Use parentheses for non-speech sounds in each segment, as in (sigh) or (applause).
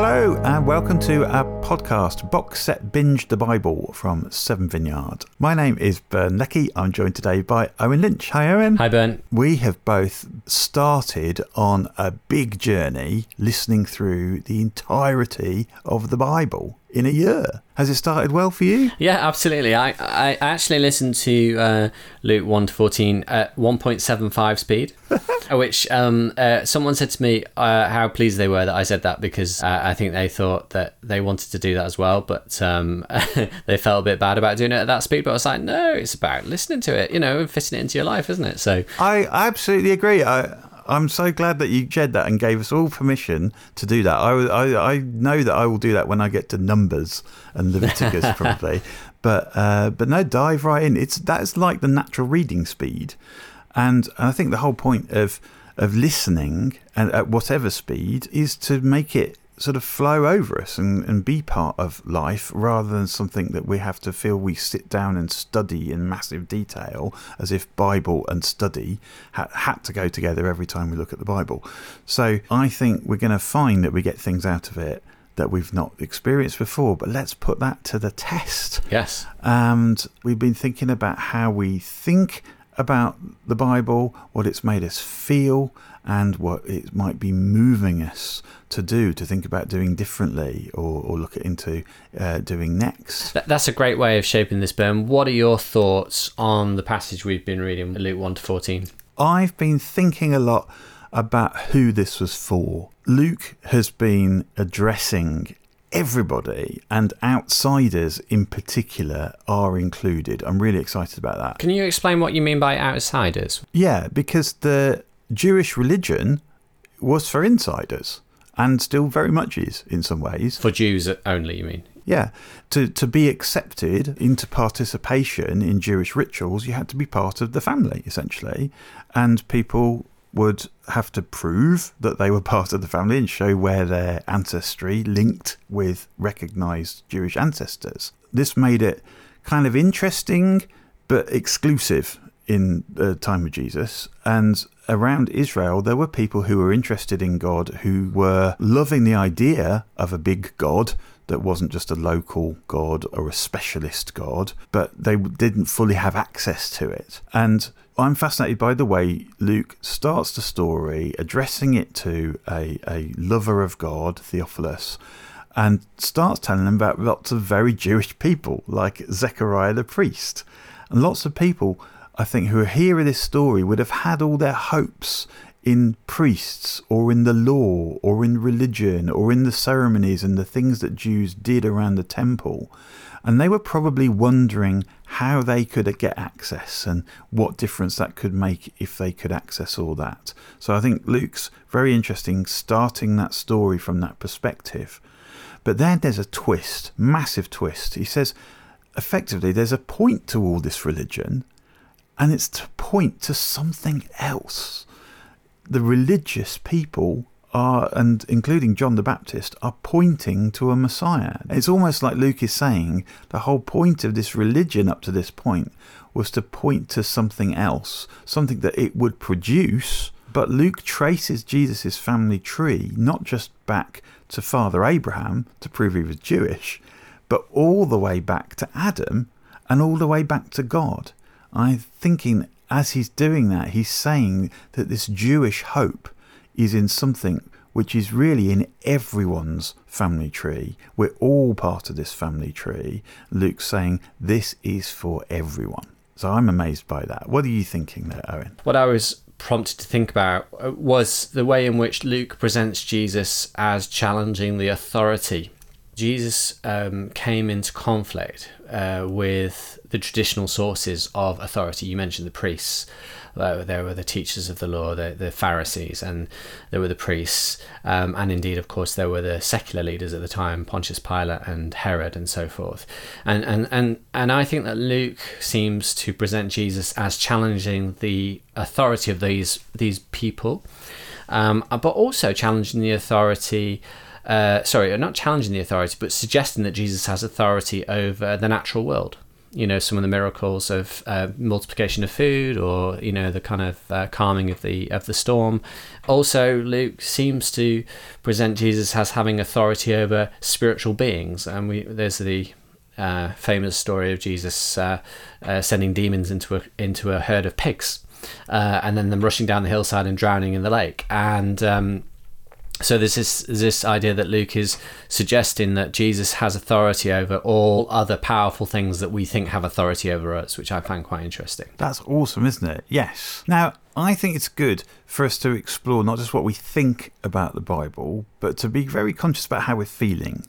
Hello, and welcome to our podcast, Box Set Binge the Bible from Severn Vineyard. My name is Bern Leckie. I'm joined today by Owen Lynch. Hi, Owen. Hi, Bern. We have both started on a big journey listening through the entirety of the Bible in a year. Has it started well for you? Yeah, absolutely. I, I actually listened to uh, Luke 1 to 14 at 1.75 speed, (laughs) which um, uh, someone said to me uh, how pleased they were that I said that because uh, I think they thought that they wanted to do that as well, but um, (laughs) they felt a bit bad about doing it at that speed. But I was like, no, it's about listening to it, you know, and fitting it into your life, isn't it? So I absolutely agree. I, I'm so glad that you shared that and gave us all permission to do that. I, I, I know that I will do that when I get to Numbers and Leviticus, (laughs) probably. But uh, but no, dive right in. It's that's like the natural reading speed, and I think the whole point of of listening and at whatever speed is to make it sort of flow over us and, and be part of life rather than something that we have to feel we sit down and study in massive detail as if Bible and study ha- had to go together every time we look at the Bible. So I think we're going to find that we get things out of it that we've not experienced before, but let's put that to the test. Yes. And we've been thinking about how we think about the Bible, what it's made us feel, and what it might be moving us to do, to think about doing differently or, or look into uh, doing next. That's a great way of shaping this, Ben. What are your thoughts on the passage we've been reading, Luke 1 to 14? I've been thinking a lot about who this was for. Luke has been addressing everybody and outsiders in particular are included. I'm really excited about that. Can you explain what you mean by outsiders? Yeah, because the Jewish religion was for insiders and still very much is in some ways. For Jews only, you mean? Yeah. To, to be accepted into participation in Jewish rituals, you had to be part of the family, essentially. And people would have to prove that they were part of the family and show where their ancestry linked with recognized Jewish ancestors. This made it kind of interesting but exclusive in the time of Jesus. And around Israel, there were people who were interested in God, who were loving the idea of a big God that wasn't just a local God or a specialist God, but they didn't fully have access to it. And I'm fascinated by the way Luke starts the story addressing it to a, a lover of God, Theophilus, and starts telling him about lots of very Jewish people, like Zechariah the priest. And lots of people I think, who are hearing this story would have had all their hopes in priests or in the law or in religion or in the ceremonies and the things that Jews did around the temple. And they were probably wondering how they could get access and what difference that could make if they could access all that. So I think Luke's very interesting starting that story from that perspective. But then there's a twist, massive twist. He says, effectively, there's a point to all this religion and it's to point to something else. The religious people are, and including John the Baptist, are pointing to a Messiah. It's almost like Luke is saying the whole point of this religion up to this point was to point to something else, something that it would produce. But Luke traces Jesus' family tree not just back to Father Abraham to prove he was Jewish, but all the way back to Adam and all the way back to God. I'm thinking as he's doing that, he's saying that this Jewish hope is in something which is really in everyone's family tree. We're all part of this family tree. Luke's saying this is for everyone. So I'm amazed by that. What are you thinking there, Owen? What I was prompted to think about uh, was the way in which Luke presents Jesus as challenging the authority. Jesus um, came into conflict uh, with the traditional sources of authority. You mentioned the priests. Uh, there were the teachers of the law, the, the Pharisees, and there were the priests. Um, and indeed, of course, there were the secular leaders at the time, Pontius Pilate and Herod, and so forth. And, and, and, and I think that Luke seems to present Jesus as challenging the authority of these, these people, um, but also challenging the authority. Uh, sorry, not challenging the authority, but suggesting that Jesus has authority over the natural world. You know some of the miracles of uh, multiplication of food or you know the kind of uh, calming of the of the storm. Also luke seems to present jesus as having authority over spiritual beings. And we there's the uh, famous story of jesus uh, sending demons into a into a herd of pigs and then them rushing down the hillside and drowning in the lake. And um, so there's this this idea that Luke is suggesting that Jesus has authority over all other powerful things that we think have authority over us, which I find quite interesting. That's awesome, isn't it? Yes. Now, I think it's good for us to explore not just what we think about the Bible, but to be very conscious about how we're feeling.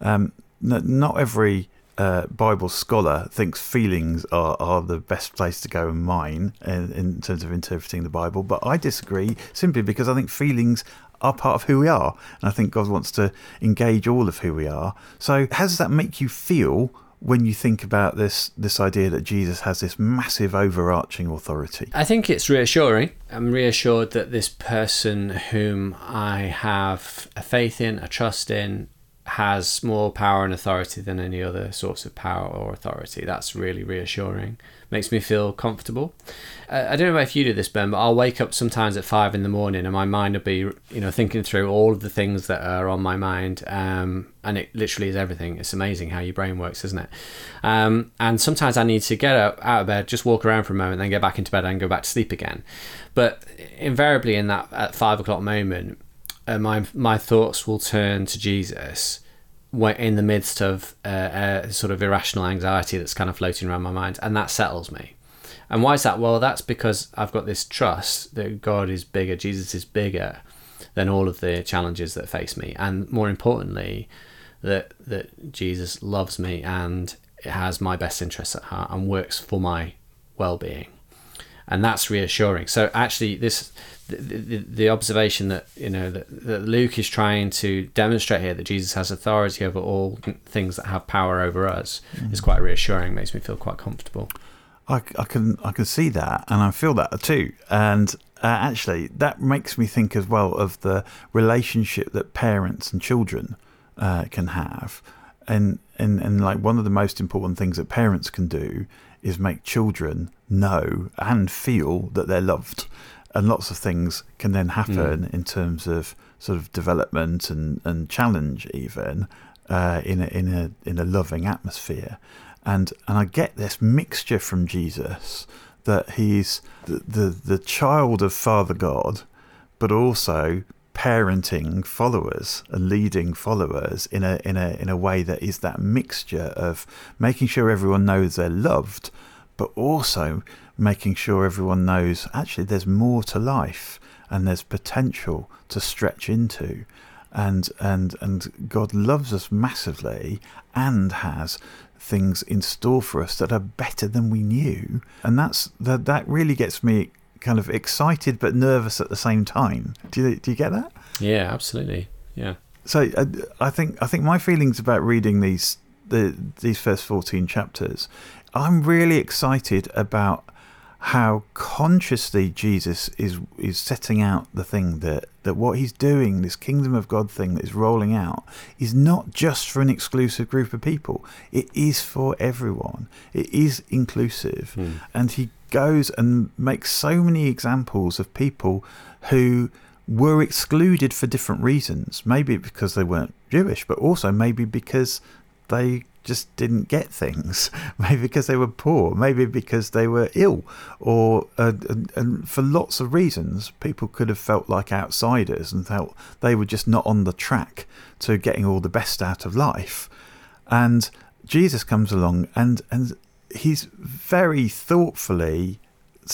Um, not every uh, Bible scholar thinks feelings are, are the best place to go and mine in, in terms of interpreting the Bible, but I disagree simply because I think feelings are part of who we are. And I think God wants to engage all of who we are. So, how does that make you feel when you think about this this idea that Jesus has this massive overarching authority? I think it's reassuring. I'm reassured that this person whom I have a faith in, a trust in, has more power and authority than any other source of power or authority. That's really reassuring. Makes me feel comfortable. Uh, I don't know if you do this, Ben, but I'll wake up sometimes at five in the morning and my mind will be, you know, thinking through all of the things that are on my mind. Um, and it literally is everything. It's amazing how your brain works, isn't it? Um, and sometimes I need to get out, out of bed, just walk around for a moment, then get back into bed and go back to sleep again. But invariably, in that at five o'clock moment, uh, my my thoughts will turn to Jesus in the midst of uh, a sort of irrational anxiety that's kind of floating around my mind, and that settles me. And why is that? Well, that's because I've got this trust that God is bigger, Jesus is bigger than all of the challenges that face me, and more importantly, that that Jesus loves me and has my best interests at heart and works for my well-being, and that's reassuring. So actually, this the, the, observation that you know that, that Luke is trying to demonstrate here that Jesus has authority over all things that have power over us mm. is quite reassuring. Makes me feel quite comfortable. I, I can I can see that, and I feel that too. And uh, actually, that makes me think as well of the relationship that parents and children uh, can have. And, and and like one of the most important things that parents can do is make children know and feel that they're loved and lots of things can then happen mm. in terms of sort of development and, and challenge even uh, in a in a in a loving atmosphere, and and I get this mixture from Jesus that he's the the, the child of Father God, but also parenting followers and leading followers in a in a in a way that is that mixture of making sure everyone knows they're loved, but also making sure everyone knows actually there's more to life and there's potential to stretch into. And and and God loves us massively and has things in store for us that are better than we knew. And that's that that really gets me kind of excited but nervous at the same time do you, do you get that yeah absolutely yeah so uh, I think I think my feelings about reading these the these first 14 chapters I'm really excited about how consciously Jesus is is setting out the thing that that what he's doing, this kingdom of God thing that is rolling out, is not just for an exclusive group of people. It is for everyone. It is inclusive, hmm. and he goes and makes so many examples of people who were excluded for different reasons. Maybe because they weren't Jewish, but also maybe because they just didn't get things. (laughs) Maybe because they were poor, maybe because they were ill, or uh, and, and, for lots of reasons, people could have felt like outsiders and felt they were just not on the track to getting all the best out of life. And Jesus comes along and and he's very thoughtfully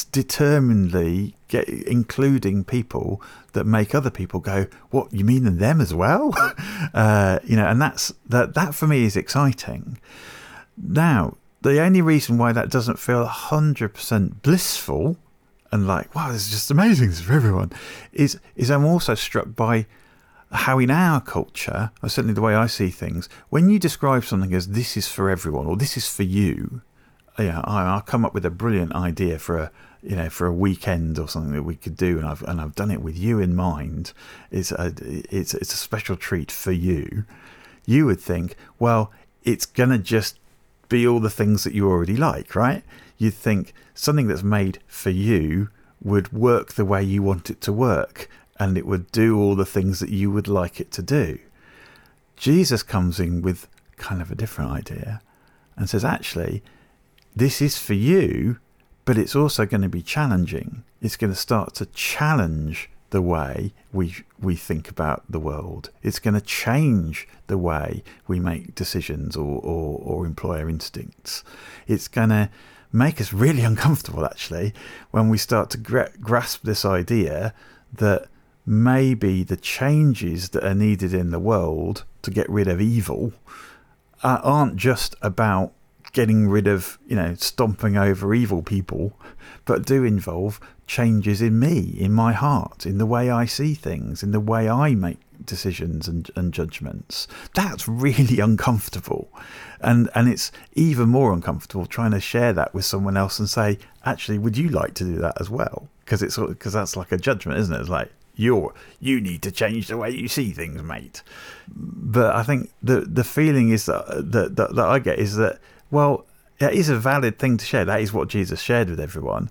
determinedly get including people that make other people go, "What you mean them as well?" (laughs) uh, you know, and that's that. That for me is exciting. Now, the only reason why that doesn't feel hundred percent blissful and like, "Wow, this is just amazing! This is for everyone," is is I'm also struck by how in our culture, or certainly the way I see things, when you describe something as "this is for everyone" or "this is for you," yeah, I, will come up with a brilliant idea for a you know for a weekend or something that we could do, and I've and I've done it with you in mind. It's a it's it's a special treat for you. You would think, well, it's gonna just be all the things that you already like, right? You'd think something that's made for you would work the way you want it to work and it would do all the things that you would like it to do. Jesus comes in with kind of a different idea and says, actually, this is for you, but it's also going to be challenging. It's going to start to challenge the way we we think about the world. It's going to change the way we make decisions or, or, or employ our instincts. It's going to make us really uncomfortable, actually, when we start to gra- grasp this idea that maybe the changes that are needed in the world to get rid of evil uh, aren't just about getting rid of, you know, stomping over evil people, but do involve changes in me, in my heart, in the way I see things, in the way I make decisions and, and judgments. That's really (laughs) uncomfortable. And and it's even more uncomfortable trying to share that with someone else and say, actually, would you like to do that as well? Because it's because that's like a judgment, isn't it? It's like you're you need to change the way you see things, mate. But I think the the feeling is that that, that, that I get is that well, it is a valid thing to share. That is what Jesus shared with everyone,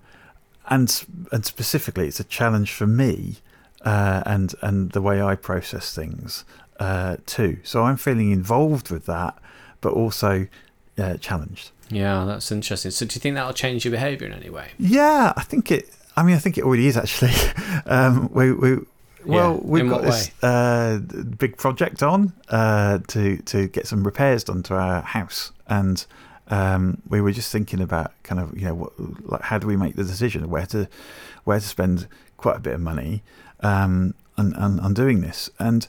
and and specifically, it's a challenge for me, uh, and and the way I process things uh, too. So I'm feeling involved with that, but also uh, challenged. Yeah, that's interesting. So, do you think that'll change your behaviour in any way? Yeah, I think it. I mean, I think it already is actually. (laughs) um, we, we well, Yeah, we've in got this uh, big project on uh, to to get some repairs done to our house, and um, we were just thinking about kind of you know what, like how do we make the decision where to where to spend quite a bit of money um, on, on on doing this, and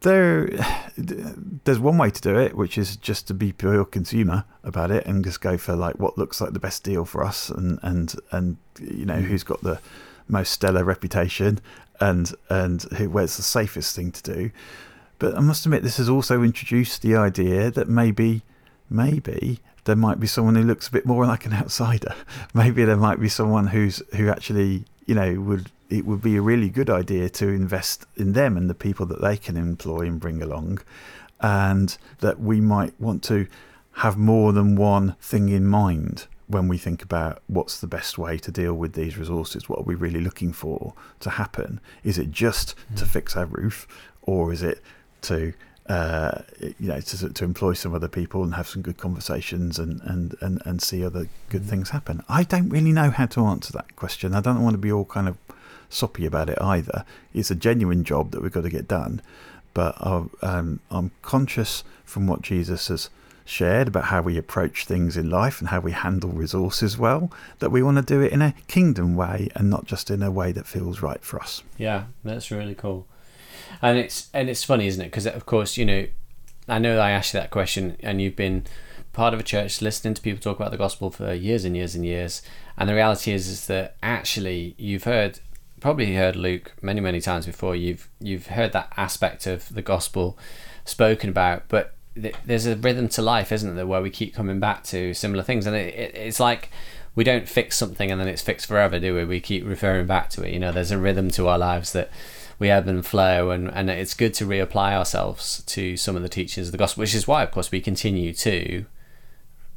there (sighs) there's one way to do it, which is just to be pure consumer about it and just go for like what looks like the best deal for us, and and and you know who's got the most stellar reputation and and who, where's the safest thing to do. But I must admit, this has also introduced the idea that maybe, maybe there might be someone who looks a bit more like an outsider. (laughs) Maybe there might be someone who's who actually, you know, would it would be a really good idea to invest in them and the people that they can employ and bring along, and that we might want to have more than one thing in mind when we think about what's the best way to deal with these resources, what are we really looking for to happen? Is it just to hmm. fix our roof, or is it to uh, you know to, to employ some other people and have some good conversations and, and, and, and see other good things happen? I don't really know how to answer that question. I don't want to be all kind of soppy about it either. It's a genuine job that we've got to get done, but um, I'm conscious from what Jesus has shared about how we approach things in life and how we handle resources well, that we want to do it in a kingdom way and not just in a way that feels right for us. Yeah, that's really cool. And it's and it's funny, isn't it? Because of course, you know, I know I asked you that question, and you've been part of a church listening to people talk about the gospel for years and years and years. And the reality is, is that actually you've heard, probably heard Luke many many times before. You've you've heard that aspect of the gospel spoken about, but th- there's a rhythm to life, isn't there, where we keep coming back to similar things, and it, it, it's like we don't fix something and then it's fixed forever, do we? We keep referring back to it. You know, there's a rhythm to our lives that we ebb and flow, and, and it's good to reapply ourselves to some of the teachings of the gospel, which is why, of course, we continue to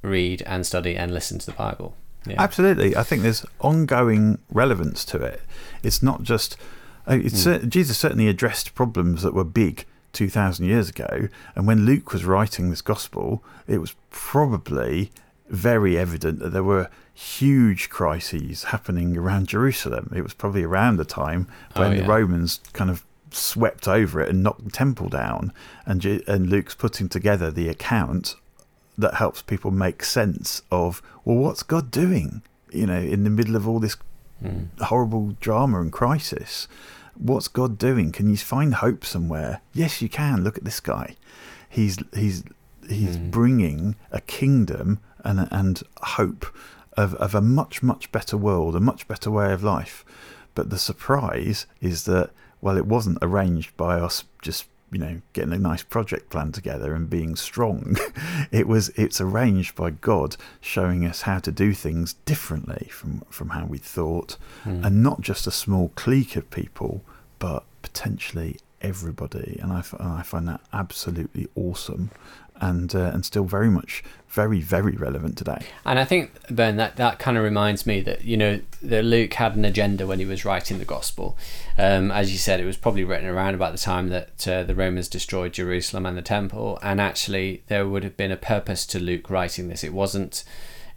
read and study and listen to the Bible. Yeah. Absolutely. I think there's ongoing relevance to it. It's not just. uh, It's cer- Jesus certainly addressed problems that were big 2,000 years ago. And when Luke was writing this gospel, it was probably very evident that there were huge crises happening around Jerusalem. It was probably around the time oh, when Oh, the. Romans kind of swept over it and knocked the temple down. And, and Luke's putting together the account that helps people make sense of well what's god doing you know in the middle of all this hmm. horrible drama and crisis? What's god doing? Can you find hope somewhere? Yes you can. Look at this guy. He's he's he's hmm. bringing a kingdom and and hope of of a much much better world a much better way of life. But the surprise is that well it wasn't arranged by us just you know getting a nice project plan together and being strong. (laughs) It was it's arranged by god showing us how to do things differently from from how we thought. Hmm. And not just a small clique of people but potentially everybody, and I, f- I find that absolutely awesome, and uh, and still very much very very relevant today. And I think Ben, that that kind of reminds me that you know that Luke had an agenda when he was writing the gospel. Um, as you said, it was probably written around about the time that uh, the Romans destroyed Jerusalem and the temple, and actually there would have been a purpose to Luke writing this. It wasn't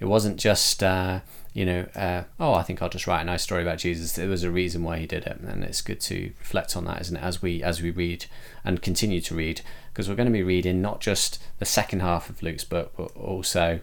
it wasn't just. Uh, you know, uh, oh, I think I'll just write a nice story about Jesus. There was a reason why he did it, and it's good to reflect on that, isn't it? As we as we read and continue to read, because we're going to be reading not just the second half of Luke's book, but also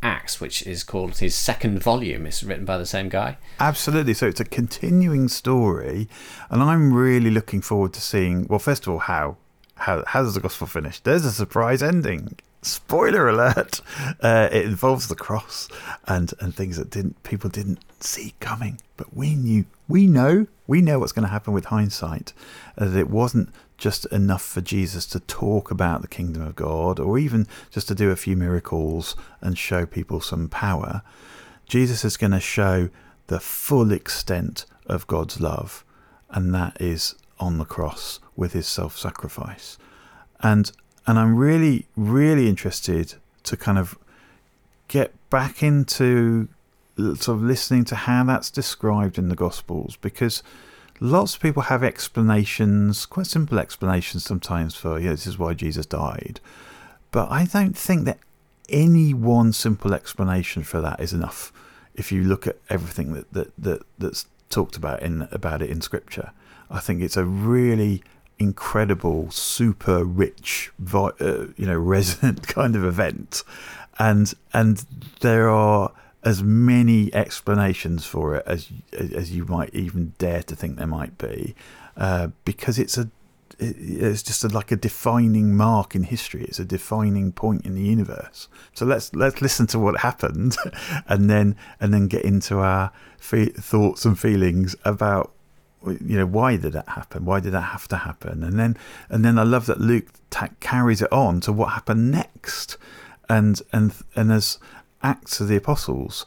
Acts, which is called his second volume. It's written by the same guy. Absolutely. So it's a continuing story, and I'm really looking forward to seeing. Well, first of all, how how how does the gospel finish? There's a surprise ending spoiler alert uh, it involves the cross and and things that didn't people didn't see coming. But we knew we know we know what's going to happen with hindsight uh, that it wasn't just enough for Jesus to talk about the kingdom of God or even just to do a few miracles and show people some power. Jesus is going to show the full extent of God's love and that is on the cross with his self-sacrifice. And and I'm really, really interested to kind of get back into sort of listening to how that's described in the Gospels because lots of people have explanations, quite simple explanations sometimes for, yeah, this is why Jesus died. But I don't think that any one simple explanation for that is enough if you look at everything that, that, that that's talked about in about it in scripture. I think it's a really incredible, super rich, uh, you know, (laughs) resonant kind of event, and and there are as many explanations for it as as you might even dare to think there might be, uh, because it's a it's just a, like a defining mark in history. It's a defining point in the universe. So let's let's listen to what happened, (laughs) and then and then get into our fe- thoughts and feelings about you know why did that happen? Why did that have to happen? And then and then i love that luke carries it on to what happened next. And and and as acts of the apostles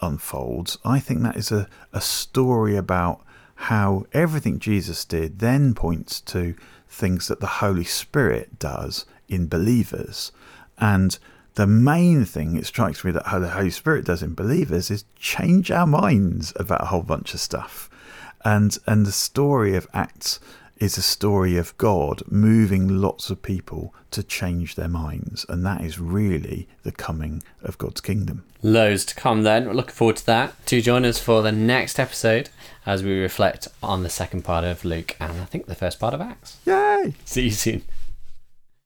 unfolds i think that is a, a story about how everything jesus did then points to things that the holy spirit does in believers. And the main thing it strikes me that the holy spirit does in believers is change our minds about a whole bunch of stuff and and the story of Acts is a story of God moving lots of people to change their minds, and that is really the coming of God's kingdom. Loads to come then. We're looking forward to that. To join us for the next episode as we reflect on the second part of Luke and I think the first part of Acts. Yay! See you soon.